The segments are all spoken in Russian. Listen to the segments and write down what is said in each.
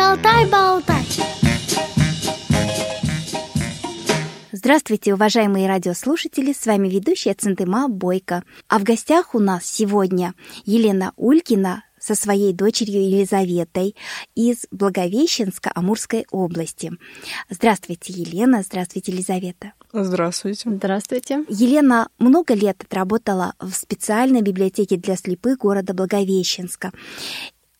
Шалтай-болтай Здравствуйте, уважаемые радиослушатели, с вами ведущая Центыма Бойко. А в гостях у нас сегодня Елена Улькина со своей дочерью Елизаветой из Благовещенска Амурской области. Здравствуйте, Елена, здравствуйте, Елизавета. Здравствуйте. Здравствуйте. Елена много лет отработала в специальной библиотеке для слепых города Благовещенска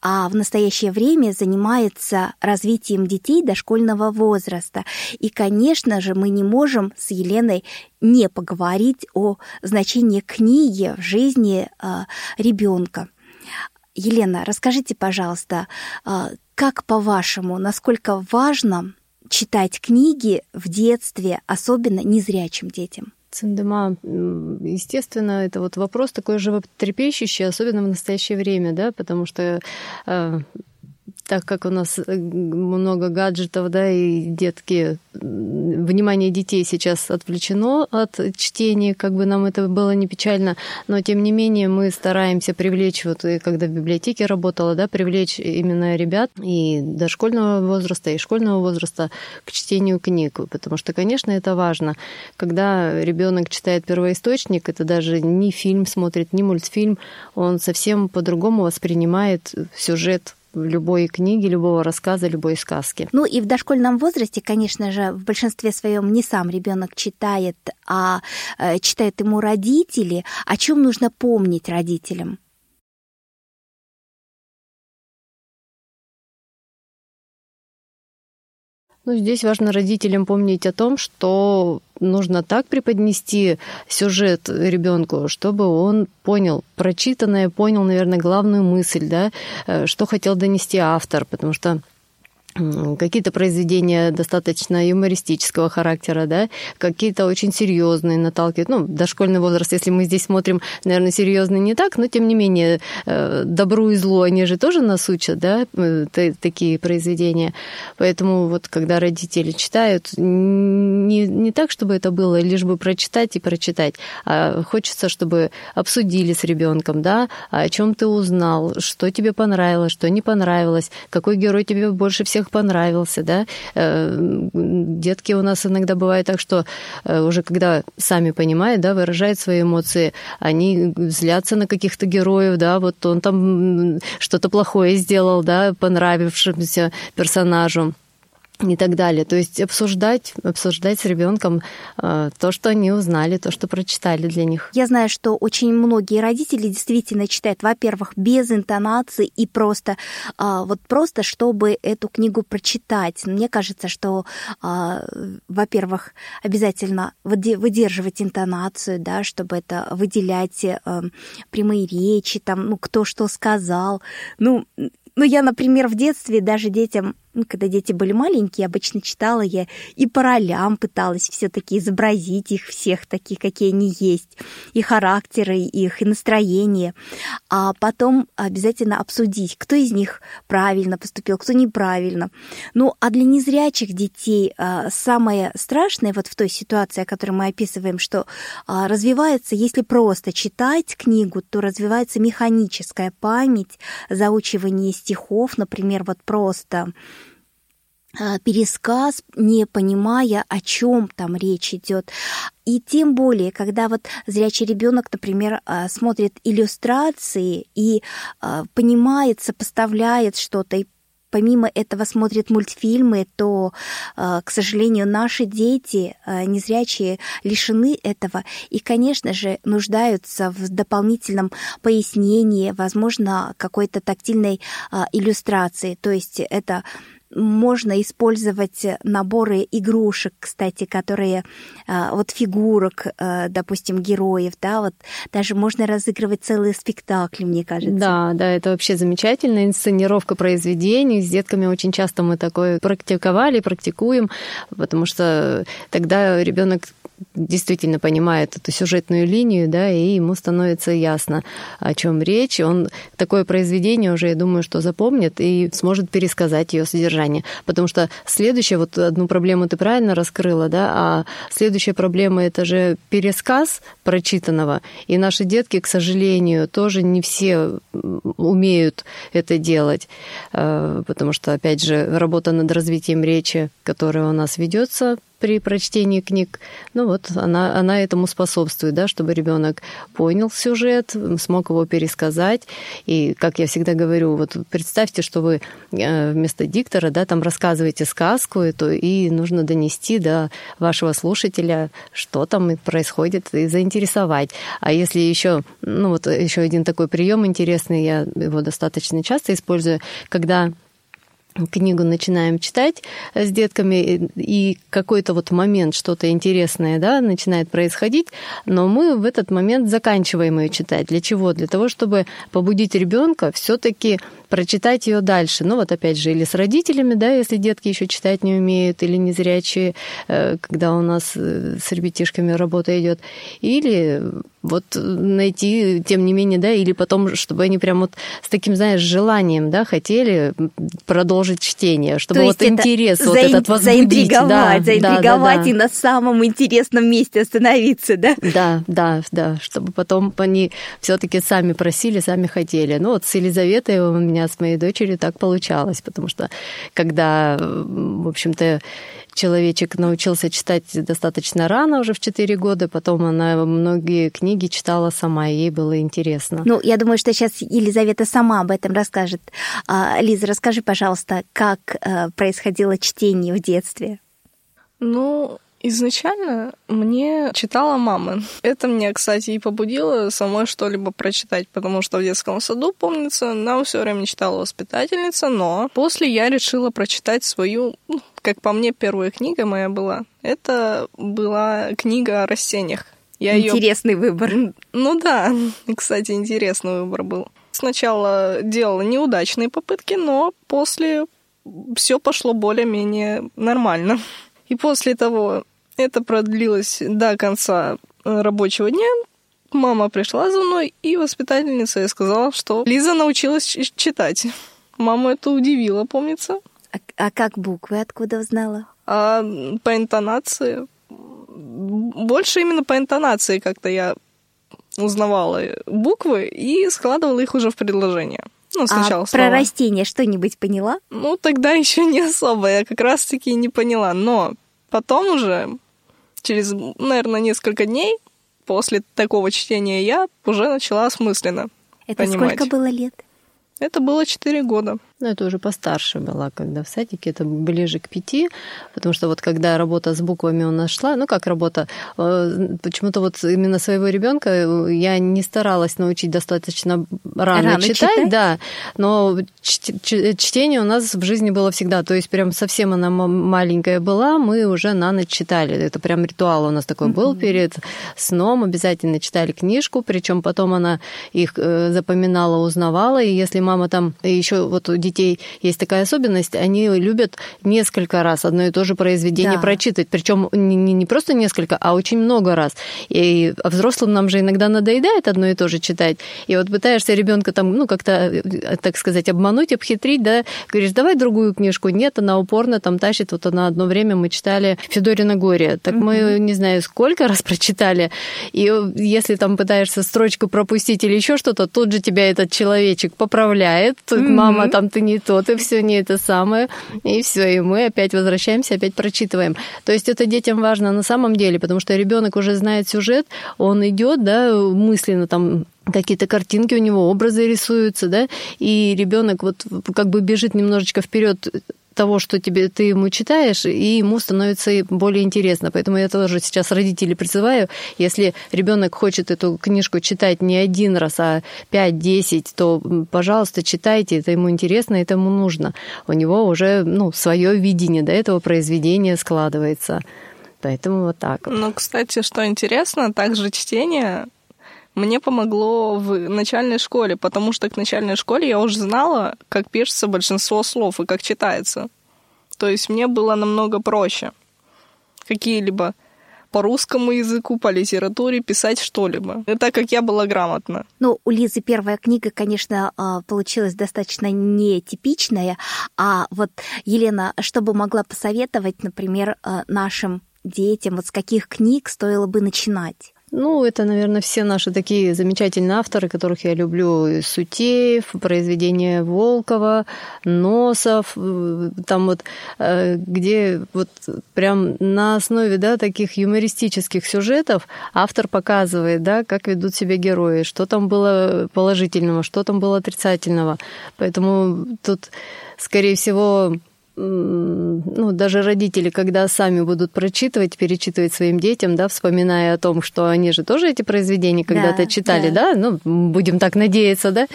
а в настоящее время занимается развитием детей дошкольного возраста. И, конечно же, мы не можем с Еленой не поговорить о значении книги в жизни э, ребенка. Елена, расскажите, пожалуйста, э, как по-вашему, насколько важно читать книги в детстве, особенно незрячим детям? Циндема, естественно, это вот вопрос такой животрепещущий, особенно в настоящее время, да, потому что э, так как у нас э, много гаджетов, да, и детки, внимание детей сейчас отвлечено от чтения, как бы нам это было не печально, но тем не менее мы стараемся привлечь, вот и когда в библиотеке работала, да, привлечь именно ребят и дошкольного возраста, и школьного возраста к чтению книг, потому что, конечно, это важно. Когда ребенок читает первоисточник, это даже не фильм смотрит, не мультфильм, он совсем по-другому воспринимает сюжет любой книге, любого рассказа, любой сказки. Ну и в дошкольном возрасте, конечно же, в большинстве своем не сам ребенок читает, а э, читают ему родители. О чем нужно помнить родителям? Ну, здесь важно родителям помнить о том, что нужно так преподнести сюжет ребенку, чтобы он понял прочитанное, понял, наверное, главную мысль, да, э, что хотел донести автор, потому что какие-то произведения достаточно юмористического характера, да, какие-то очень серьезные наталкивают. Ну, дошкольный возраст, если мы здесь смотрим, наверное, серьезный не так, но тем не менее э, добру и злу они же тоже нас учат, да, э, такие произведения. Поэтому вот когда родители читают, не, не так, чтобы это было лишь бы прочитать и прочитать, а хочется, чтобы обсудили с ребенком, да, о чем ты узнал, что тебе понравилось, что не понравилось, какой герой тебе больше всех всех понравился, да. Э, детки у нас иногда бывает так, что э, уже когда сами понимают, да, выражают свои эмоции, они злятся на каких-то героев, да, вот он там что-то плохое сделал, да, понравившимся персонажу и так далее. То есть обсуждать, обсуждать с ребенком э, то, что они узнали, то, что прочитали для них. Я знаю, что очень многие родители действительно читают, во-первых, без интонации и просто, э, вот просто, чтобы эту книгу прочитать. Мне кажется, что, э, во-первых, обязательно выдерживать интонацию, да, чтобы это выделять э, прямые речи, там, ну, кто что сказал. Ну, ну, я, например, в детстве даже детям ну, когда дети были маленькие, обычно читала я и по ролям пыталась все-таки изобразить их всех таких, какие они есть, и характеры их, и настроение, а потом обязательно обсудить, кто из них правильно поступил, кто неправильно. Ну, а для незрячих детей а, самое страшное вот в той ситуации, о которой мы описываем, что а, развивается, если просто читать книгу, то развивается механическая память, заучивание стихов, например, вот просто пересказ, не понимая, о чем там речь идет. И тем более, когда вот зрячий ребенок, например, э, смотрит иллюстрации и э, понимает, сопоставляет что-то и помимо этого смотрит мультфильмы, то, к сожалению, наши дети, незрячие, лишены этого и, конечно же, нуждаются в дополнительном пояснении, возможно, какой-то тактильной иллюстрации. То есть это можно использовать наборы игрушек, кстати, которые а, вот фигурок, а, допустим, героев, да, вот даже можно разыгрывать целые спектакли, мне кажется. Да, да, это вообще замечательно. Инсценировка произведений. С детками очень часто мы такое практиковали, практикуем, потому что тогда ребенок действительно понимает эту сюжетную линию, да, и ему становится ясно, о чем речь. Он такое произведение уже, я думаю, что запомнит и сможет пересказать ее содержание. Потому что следующая, вот одну проблему ты правильно раскрыла, да, а следующая проблема это же пересказ прочитанного. И наши детки, к сожалению, тоже не все умеют это делать, э, потому что, опять же, работа над развитием речи, которая у нас ведется при прочтении книг. Ну вот она, она этому способствует, да, чтобы ребенок понял сюжет, смог его пересказать. И, как я всегда говорю, вот представьте, что вы э, вместо диктора, да, там рассказываете сказку эту, и нужно донести до вашего слушателя, что там происходит, и заинтересовать. А если еще, ну вот еще один такой прием интересный, я его достаточно часто использую, когда книгу начинаем читать с детками, и какой-то вот момент, что-то интересное, да, начинает происходить, но мы в этот момент заканчиваем ее читать. Для чего? Для того, чтобы побудить ребенка все-таки прочитать ее дальше. Ну вот опять же, или с родителями, да, если детки еще читать не умеют, или незрячие, э, когда у нас э, с ребятишками работа идет, или вот найти, тем не менее, да, или потом, чтобы они прям вот с таким, знаешь, желанием, да, хотели продолжить чтение, чтобы То вот интерес вот этот возбудить. Заинтриговать, да, заинтриговать да, да, и на самом интересном месте остановиться, да? Да, да, да, чтобы потом они все-таки сами просили, сами хотели. Ну вот с Елизаветой у меня с моей дочерью так получалось, потому что когда, в общем-то, человечек научился читать достаточно рано, уже в 4 года, потом она многие книги читала сама, и ей было интересно. Ну, я думаю, что сейчас Елизавета сама об этом расскажет. А, Лиза, расскажи, пожалуйста, как э, происходило чтение в детстве? Ну, Изначально мне читала мама. Это мне, кстати, и побудило самой что-либо прочитать, потому что в детском саду, помнится, нам все время читала воспитательница, но после я решила прочитать свою, ну, как по мне, первая книга моя была. Это была книга о растениях. Я Интересный её... выбор. Ну да, кстати, интересный выбор был. Сначала делала неудачные попытки, но после все пошло более-менее нормально. И после того это продлилось до конца э, рабочего дня. Мама пришла за мной, и воспитательница сказала, что Лиза научилась читать. Маму это удивило, помнится. А, а как буквы откуда узнала? А, по интонации. Больше именно по интонации как-то я узнавала буквы и складывала их уже в предложение. Ну, сначала а слова. про растения что-нибудь поняла? Ну, тогда еще не особо, я как раз-таки не поняла. Но потом уже через, наверное, несколько дней после такого чтения я уже начала осмысленно Это понимать. сколько было лет? Это было 4 года. Ну, это уже постарше была, когда в садике, это ближе к пяти, потому что вот когда работа с буквами у нас шла, ну как работа, э, почему-то вот именно своего ребенка э, я не старалась научить достаточно рано, рано читать, читать, да, но чтение у нас в жизни было всегда, то есть прям совсем она маленькая была, мы уже на ночь читали, это прям ритуал у нас такой mm-hmm. был перед сном, обязательно читали книжку, причем потом она их э, запоминала, узнавала, и если мама там еще вот детей есть такая особенность, они любят несколько раз одно и то же произведение да. прочитать, причем не, не просто несколько, а очень много раз. И а взрослым нам же иногда надоедает одно и то же читать. И вот пытаешься ребенка там, ну, как-то, э, так сказать, обмануть, обхитрить, да, говоришь, давай другую книжку. Нет, она упорно там тащит. Вот на одно время мы читали Федорина горе. Так угу. мы, не знаю, сколько раз прочитали. И если там пытаешься строчку пропустить или еще что-то, тут же тебя этот человечек поправляет. Угу. Мама, там ты не то, ты все не это самое, и все, и мы опять возвращаемся, опять прочитываем. То есть это детям важно на самом деле, потому что ребенок уже знает сюжет, он идет, да, мысленно там какие-то картинки у него, образы рисуются, да, и ребенок вот как бы бежит немножечко вперед того, что тебе, ты ему читаешь, и ему становится более интересно. Поэтому я тоже сейчас родителей призываю, если ребенок хочет эту книжку читать не один раз, а 5-10, то, пожалуйста, читайте, это ему интересно, это ему нужно. У него уже ну, свое видение до этого произведения складывается. Поэтому вот так. Ну, кстати, что интересно, также чтение мне помогло в начальной школе, потому что к начальной школе я уже знала, как пишется большинство слов и как читается. То есть мне было намного проще. Какие-либо по русскому языку, по литературе писать что-либо. Так как я была грамотна. Ну, у Лизы первая книга, конечно, а, получилась достаточно нетипичная. А вот, Елена, что бы могла посоветовать, например, а, нашим детям, вот с каких книг стоило бы начинать? Ну, это, наверное, все наши такие замечательные авторы, которых я люблю. Сутеев, произведения Волкова, Носов, э, там вот, э, где вот прям на основе, да, таких юмористических сюжетов автор показывает, да, как ведут себя герои, что там было положительного, что там было отрицательного. Поэтому тут, скорее всего, ну, даже родители, когда сами будут прочитывать, перечитывать своим детям, да, вспоминая о том, что они же тоже эти произведения когда-то да, читали, да. да, ну, будем так надеяться, да,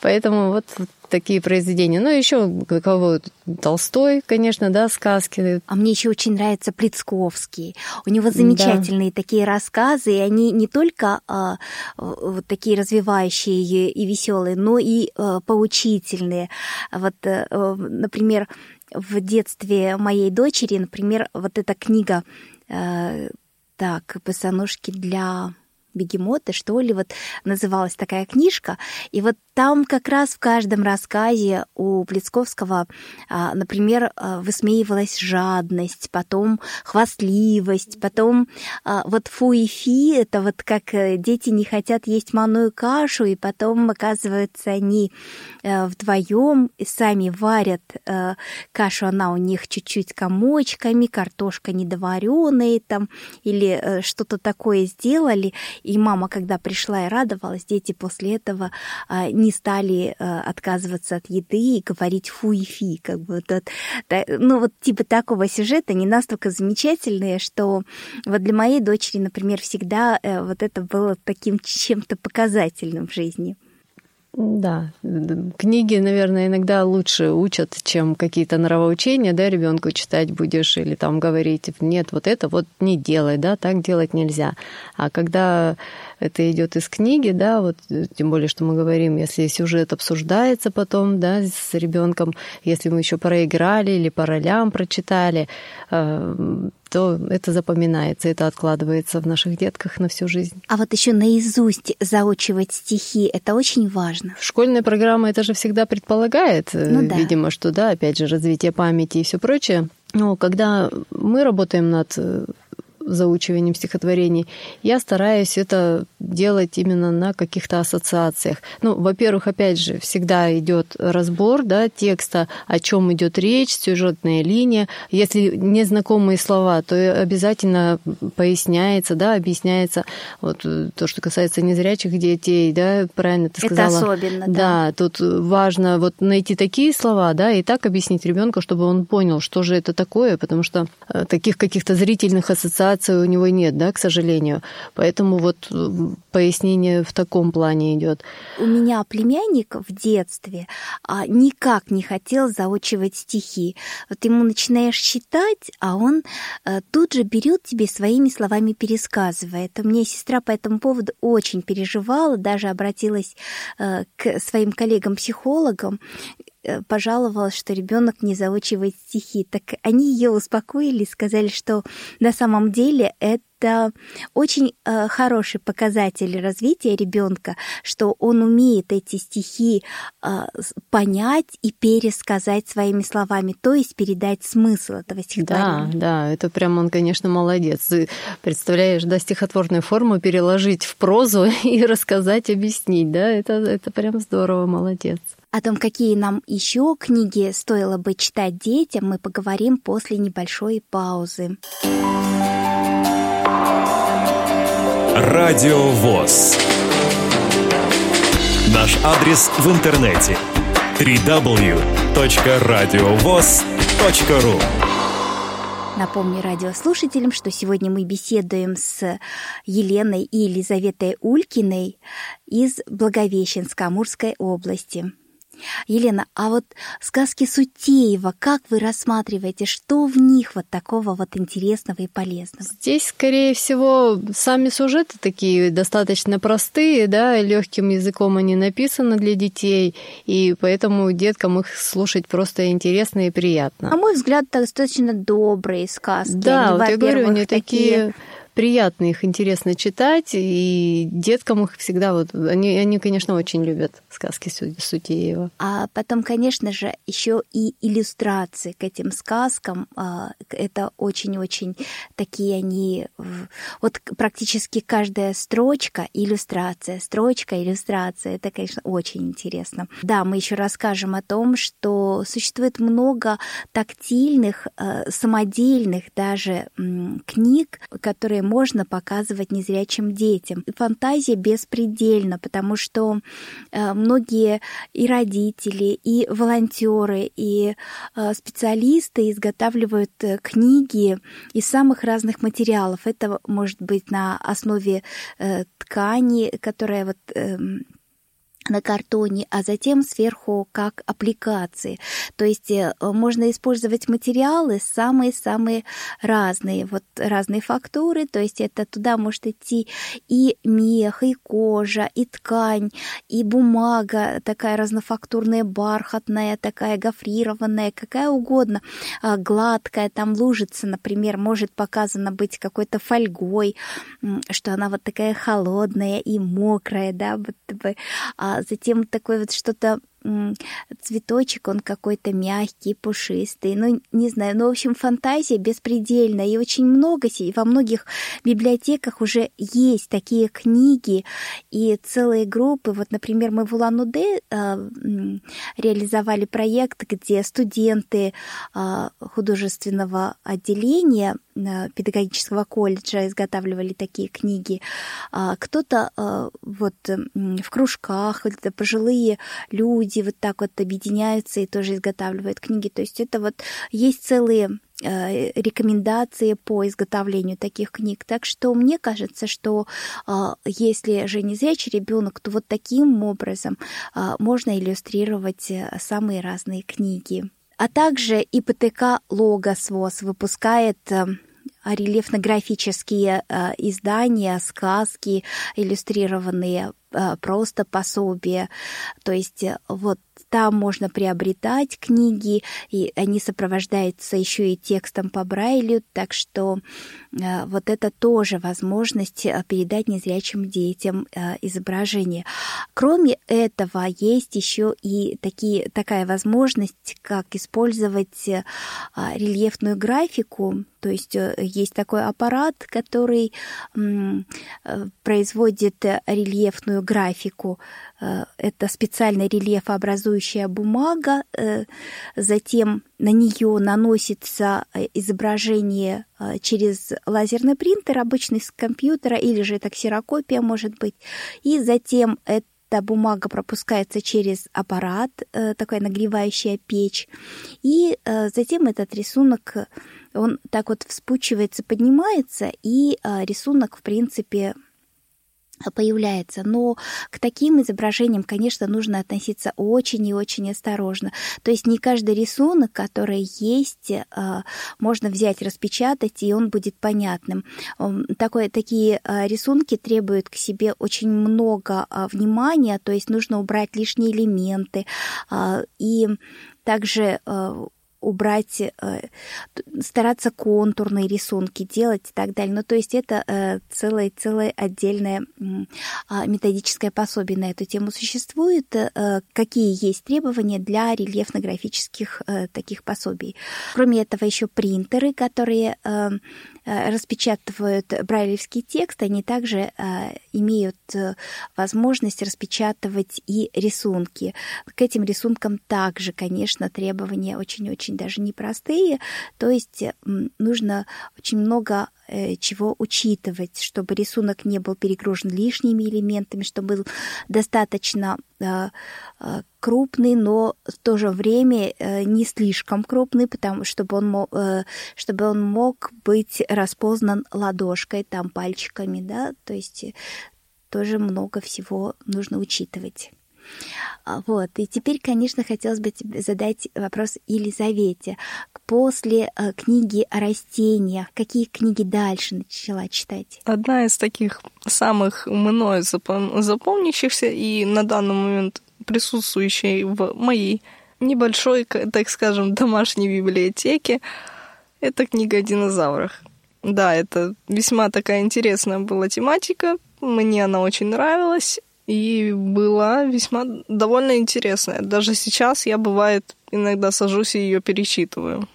поэтому вот такие произведения. Ну, еще кого Толстой, конечно, да, сказки. А мне еще очень нравится Плицковский. У него замечательные да. такие рассказы, и они не только а, вот такие развивающие и веселые, но и а, поучительные. Вот, а, например, в детстве моей дочери, например, вот эта книга, э, так, босоножки для бегемота, что ли, вот называлась такая книжка. И вот там как раз в каждом рассказе у Плецковского, а, например, а, высмеивалась жадность, потом хвастливость, потом а, вот фу и фи, это вот как э, дети не хотят есть манную кашу, и потом, оказывается, они э, вдвоем сами варят э, кашу, она у них чуть-чуть комочками, картошка недоваренная там, или что-то такое сделали, и мама, когда пришла и радовалась, дети после этого не не стали э, отказываться от еды и говорить фу и фи, как бы вот, ну вот типа такого сюжета не настолько замечательные, что вот для моей дочери, например, всегда э, вот это было таким чем-то показательным в жизни. Да, книги, наверное, иногда лучше учат, чем какие-то нравоучения, да, ребенку читать будешь или там говорить, нет, вот это вот не делай, да, так делать нельзя. А когда это идет из книги, да, вот тем более, что мы говорим, если сюжет обсуждается потом, да, с ребенком, если мы еще проиграли или по ролям прочитали, э, то это запоминается, это откладывается в наших детках на всю жизнь. А вот еще наизусть заучивать стихи, это очень важно. Школьная программа это же всегда предполагает, э, ну, да. видимо, что да, опять же, развитие памяти и все прочее. Но когда мы работаем над э, заучиванием стихотворений, я стараюсь это делать именно на каких-то ассоциациях. Ну, во-первых, опять же, всегда идет разбор да, текста, о чем идет речь, сюжетная линия. Если незнакомые слова, то обязательно поясняется, да, объясняется вот э, то, что касается незрячих детей, да, правильно ты сказала. Это особенно, да. Да, тут важно вот найти такие слова, да, и так объяснить ребенку, чтобы он понял, что же это такое, потому что э, таких каких-то зрительных ассоциаций квалификации у него нет, да, к сожалению. Поэтому вот э, пояснение в таком плане идет. У меня племянник в детстве а, никак не хотел заучивать стихи. Вот ему начинаешь читать, а он а, тут же берет тебе своими словами пересказывает. Меня сестра по этому поводу очень переживала, даже обратилась а, к своим коллегам-психологам, Э, пожаловалась, что ребенок не заучивает стихи. Так они ее успокоили, сказали, что на самом деле это очень э, хороший показатель развития ребенка, что он умеет эти стихи э, понять и пересказать своими словами, то есть передать смысл этого стихотворения. Да, да, это прям он, конечно, молодец. Ты представляешь, да, стихотворную форму переложить в прозу и рассказать, объяснить, да, это, это прям здорово, молодец. О том, какие нам еще книги стоило бы читать детям, мы поговорим после небольшой паузы. Радио ВОЗ. Наш адрес в интернете www.radiovoz.ru Напомню радиослушателям, что сегодня мы беседуем с Еленой и Елизаветой Улькиной из Благовещенска Амурской области. Елена, а вот сказки Сутеева, как вы рассматриваете, что в них вот такого вот интересного и полезного? Здесь, скорее всего, сами сюжеты такие достаточно простые, да, легким языком они написаны для детей, и поэтому деткам их слушать просто интересно и приятно. На мой взгляд, достаточно добрые сказки. Да, они, вот я говорю, они такие приятно их интересно читать, и деткам их всегда вот... Они, они конечно, очень любят сказки Сутеева. А потом, конечно же, еще и иллюстрации к этим сказкам. А, это очень-очень такие они... Вот практически каждая строчка — иллюстрация, строчка — иллюстрация. Это, конечно, очень интересно. Да, мы еще расскажем о том, что существует много тактильных, э, самодельных даже книг, которые можно показывать незрячим детям. Фантазия беспредельна, потому что э, многие и родители, и волонтеры, и э, специалисты изготавливают книги из самых разных материалов. Это может быть на основе ткани, которая вот эм, на картоне, а затем сверху как аппликации. То есть э, можно использовать материалы самые-самые разные, вот разные фактуры, то есть это туда может идти и мех, и кожа, и ткань, и бумага такая разнофактурная, бархатная, такая гофрированная, какая угодно, а, гладкая, там лужица, например, может показана быть какой-то фольгой, что она вот такая холодная и мокрая, да, вот, а затем такое вот что-то цветочек, он какой-то мягкий, пушистый. Ну, не знаю, ну, в общем, фантазия беспредельная. И очень много, и во многих библиотеках уже есть такие книги и целые группы. Вот, например, мы в Улан-Удэ э, реализовали проект, где студенты э, художественного отделения э, педагогического колледжа изготавливали такие книги. А кто-то вот в кружках, это пожилые люди, люди вот так вот объединяются и тоже изготавливают книги. То есть это вот есть целые э, рекомендации по изготовлению таких книг. Так что мне кажется, что э, если же не зрячий ребенок, то вот таким образом э, можно иллюстрировать самые разные книги. А также ИПТК «Логос ВОЗ» выпускает рельефно-графические издания, сказки, иллюстрированные просто пособие. То есть э, вот там можно приобретать книги, и они сопровождаются еще и текстом по Брайлю, так что э, вот это тоже возможность передать незрячим детям изображение. Кроме этого, есть еще и такие, такая возможность, как использовать рельефную графику, то есть есть такой аппарат, который производит рельефную графику. Э, это специальная рельефообразующая бумага, э, затем на нее наносится э, изображение через лазерный принтер, обычный с компьютера, или же это ксерокопия может быть, и затем эта бумага пропускается через аппарат, такая нагревающая печь, и затем этот рисунок, он так вот вспучивается, поднимается, и рисунок, в принципе, появляется. Но к таким изображениям, конечно, нужно относиться очень и очень осторожно. То есть не каждый рисунок, который есть, а, можно взять, распечатать, и он будет понятным. Такое, такие а, рисунки требуют к себе очень много а, внимания, то есть нужно убрать лишние элементы. И также убрать, э, стараться контурные рисунки делать и так далее. Ну, то есть это э, целое, целое отдельное а, методическое пособие на эту тему существует. Э, какие есть требования для рельефно-графических таких пособий? Кроме этого, еще принтеры, которые распечатывают брайлевский текст, они также имеют возможность распечатывать и рисунки. К этим рисункам также, конечно, требования очень-очень очень даже непростые, то есть нужно очень много э, чего учитывать, чтобы рисунок не был перегружен лишними элементами, чтобы был достаточно э, э, крупный, но в то же время не слишком крупный, потому чтобы он мог, чтобы он мог быть распознан ладошкой, там пальчиками, да, то есть тоже много всего нужно учитывать. А, вот. И теперь, конечно, хотелось бы тебе задать вопрос Елизавете. После э, книги о растениях, какие книги дальше начала читать? Одна из таких самых мной запомнящихся и на данный момент присутствующей в моей небольшой, так скажем, домашней библиотеке, это книга о динозаврах. Да, это весьма такая интересная была тематика. Мне она очень нравилась и была весьма довольно интересная. Даже сейчас я, бывает, иногда сажусь и ее перечитываю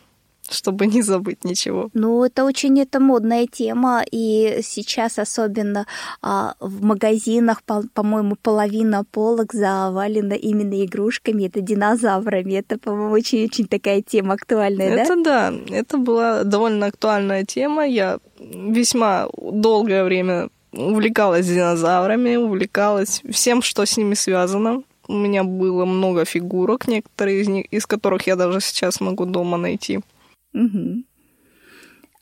чтобы не забыть ничего. Ну, это очень это модная тема, и сейчас особенно а, в магазинах, по- по-моему, половина полок завалена именно игрушками, это динозаврами. Это, по-моему, очень-очень такая тема актуальная, это да? да, это была довольно актуальная тема. Я весьма долгое время увлекалась динозаврами, увлекалась всем, что с ними связано. У меня было много фигурок, некоторые из них, из которых я даже сейчас могу дома найти. Угу.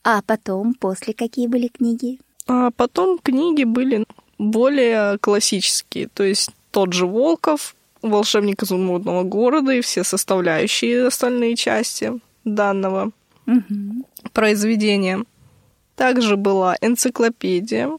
А потом, после какие были книги? А потом книги были более классические, то есть тот же Волков, Волшебник изумрудного города и все составляющие остальные части данного угу. произведения. Также была энциклопедия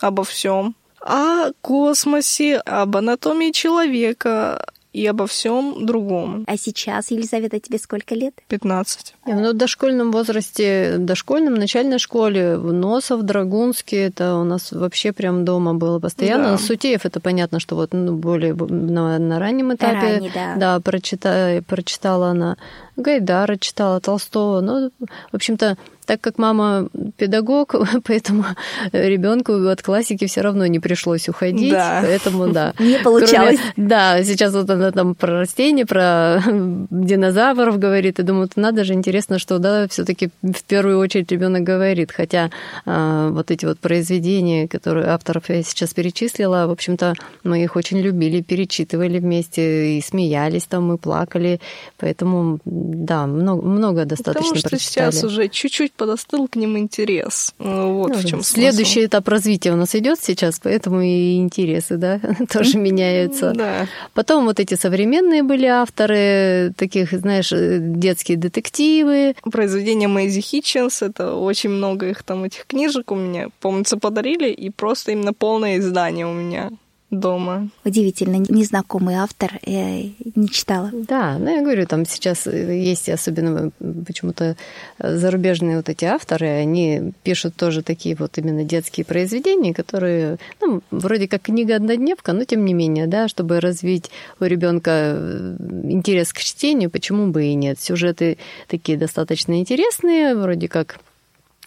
обо всем, о космосе, об анатомии человека, и обо всем другом. А сейчас, Елизавета, тебе сколько лет? 15. Ну, в дошкольном возрасте, в дошкольном, начальной школе, в Носов, Драгунске, это у нас вообще прям дома было постоянно. Да. Сутеев, это понятно, что вот ну, более на, на раннем этапе. Ранний, да. Да, прочита, прочитала она Гайдара, читала Толстого. Ну, в общем-то, так как мама педагог, поэтому ребенку от классики все равно не пришлось уходить. Да. Поэтому да. Не получалось. Кроме, да, сейчас вот она там про растения, про динозавров говорит. И думаю, надо же интересно, что да, все-таки в первую очередь ребенок говорит. Хотя а, вот эти вот произведения, которые авторов я сейчас перечислила, в общем-то, мы их очень любили, перечитывали вместе и смеялись там, и плакали. Поэтому, да, много, много достаточно Потому что прочитали. сейчас уже чуть-чуть подостыл к ним интерес. Вот ну, в чем Следующий смысл. этап развития у нас идет сейчас, поэтому и интересы, да, тоже меняются. Да. Потом вот эти современные были авторы, таких, знаешь, детские детективы. Произведения Мэйзи Хитченс, это очень много их там, этих книжек у меня, помнится, подарили, и просто именно полное издание у меня дома. Удивительно, незнакомый автор, я не читала. Да, ну я говорю, там сейчас есть особенно почему-то зарубежные вот эти авторы, они пишут тоже такие вот именно детские произведения, которые, ну, вроде как книга-однодневка, но тем не менее, да, чтобы развить у ребенка интерес к чтению, почему бы и нет. Сюжеты такие достаточно интересные, вроде как Э,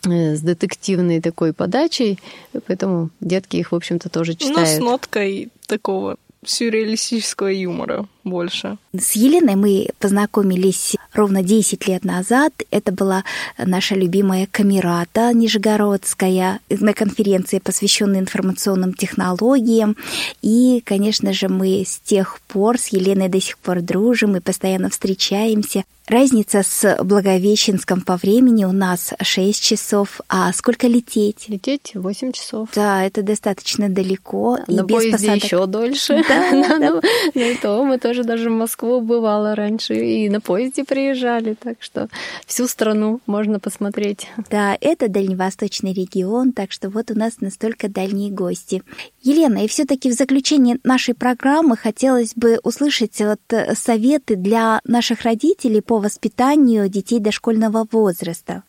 с детективной такой подачей, поэтому детки их, в общем-то, тоже читают. Ну, с ноткой такого сюрреалистического юмора больше. С Еленой мы познакомились ровно 10 лет назад. Это была наша любимая Камерата Нижегородская на конференции, посвященной информационным технологиям. И, конечно же, мы с тех пор с Еленой до сих пор дружим и постоянно встречаемся. Разница с Благовещенском по времени у нас 6 часов. А сколько лететь? Лететь 8 часов. Да, это достаточно далеко. и на без поезде посадок. еще дольше. Да, да. Ну, то мы тоже даже в Москву бывало раньше и на поезде приезжали, так что всю страну можно посмотреть. Да, это дальневосточный регион, так что вот у нас настолько дальние гости. Елена, и все-таки в заключение нашей программы хотелось бы услышать вот э, советы для наших родителей по воспитанию детей дошкольного возраста.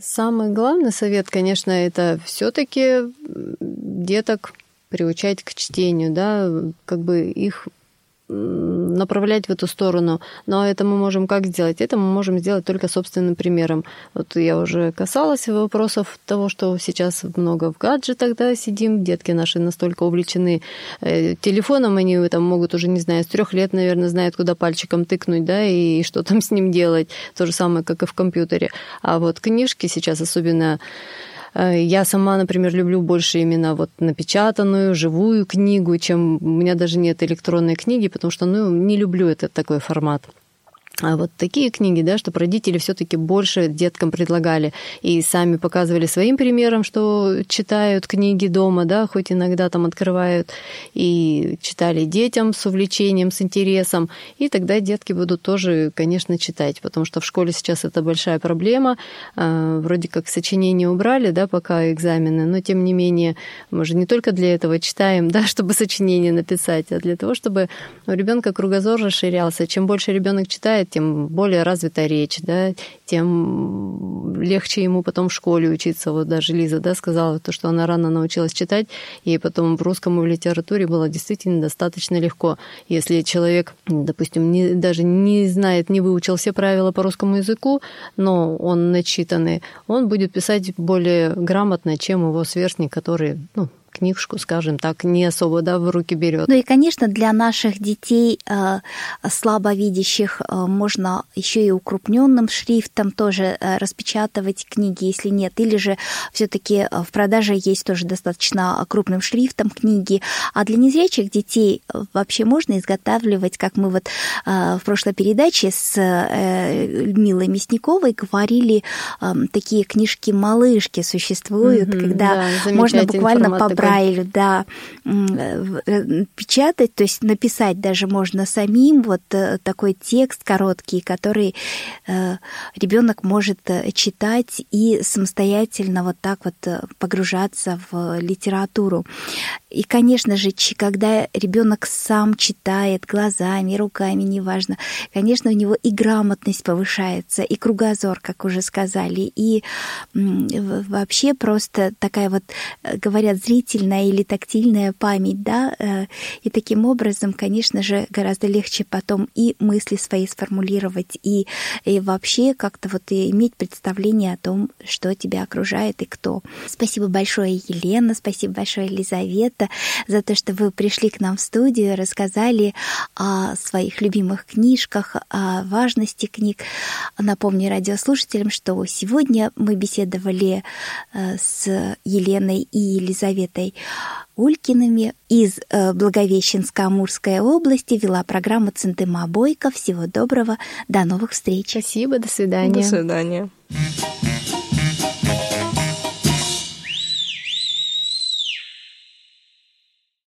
Самый главный совет, конечно, это все-таки деток приучать к чтению, да, как бы их направлять в эту сторону. Но это мы можем как сделать? Это мы можем сделать только собственным примером. Вот я уже касалась вопросов того, что сейчас много в гаджетах, да, сидим, детки наши настолько увлечены э, телефоном, они там могут уже, не знаю, с трех лет, наверное, знают, куда пальчиком тыкнуть, да, и что там с ним делать. То же самое, как и в компьютере. А вот книжки сейчас особенно я сама, например, люблю больше именно вот напечатанную, живую книгу, чем у меня даже нет электронной книги, потому что ну, не люблю этот такой формат. А вот такие книги, да, чтобы родители все-таки больше деткам предлагали и сами показывали своим примером, что читают книги дома, да, хоть иногда там открывают, и читали детям с увлечением, с интересом, и тогда детки будут тоже, конечно, читать, потому что в школе сейчас это большая проблема, а, вроде как сочинения убрали, да, пока экзамены, но тем не менее мы же не только для этого читаем, да, чтобы сочинение написать, а для того, чтобы у ребенка кругозор расширялся. Чем больше ребенок читает, тем более развита речь, да, тем легче ему потом в школе учиться. Вот даже Лиза да, сказала, то, что она рано научилась читать, и потом в русском и в литературе было действительно достаточно легко. Если человек, допустим, не, даже не знает, не выучил все правила по русскому языку, но он начитанный, он будет писать более грамотно, чем его сверстник, который ну, книжку, скажем так, не особо да, в руки берет. Ну и, конечно, для наших детей э, слабовидящих э, можно еще и укрупненным шрифтом тоже э, распечатывать книги, если нет. Или же все-таки в продаже есть тоже достаточно крупным шрифтом книги. А для незрячих детей вообще можно изготавливать, как мы вот в прошлой передаче с Людмилой Мясниковой говорили, такие книжки-малышки существуют, mm-hmm, когда да, можно буквально по Брайлю, да, э, печатать, то есть написать даже можно самим вот э, такой текст короткий, который э, ребенок может читать и самостоятельно вот так вот погружаться в литературу. И, конечно же, когда ребенок сам читает глазами, руками, неважно, конечно, у него и грамотность повышается, и кругозор, как уже сказали, и вообще просто такая вот, говорят, зритель зрительная или тактильная память, да, э, и таким образом, конечно же, гораздо легче потом и мысли свои сформулировать, и, и вообще как-то вот иметь представление о том, что тебя окружает и кто. Спасибо большое, Елена, спасибо большое, Елизавета, за то, что вы пришли к нам в студию, рассказали о своих любимых книжках, о важности книг. Напомню радиослушателям, что сегодня мы беседовали э, с Еленой и Елизаветой Ольгой Улькиными из э, Благовещенска-Амурской области вела программу Центыма Бойко. Всего доброго, до новых встреч. Спасибо, до свидания. До свидания.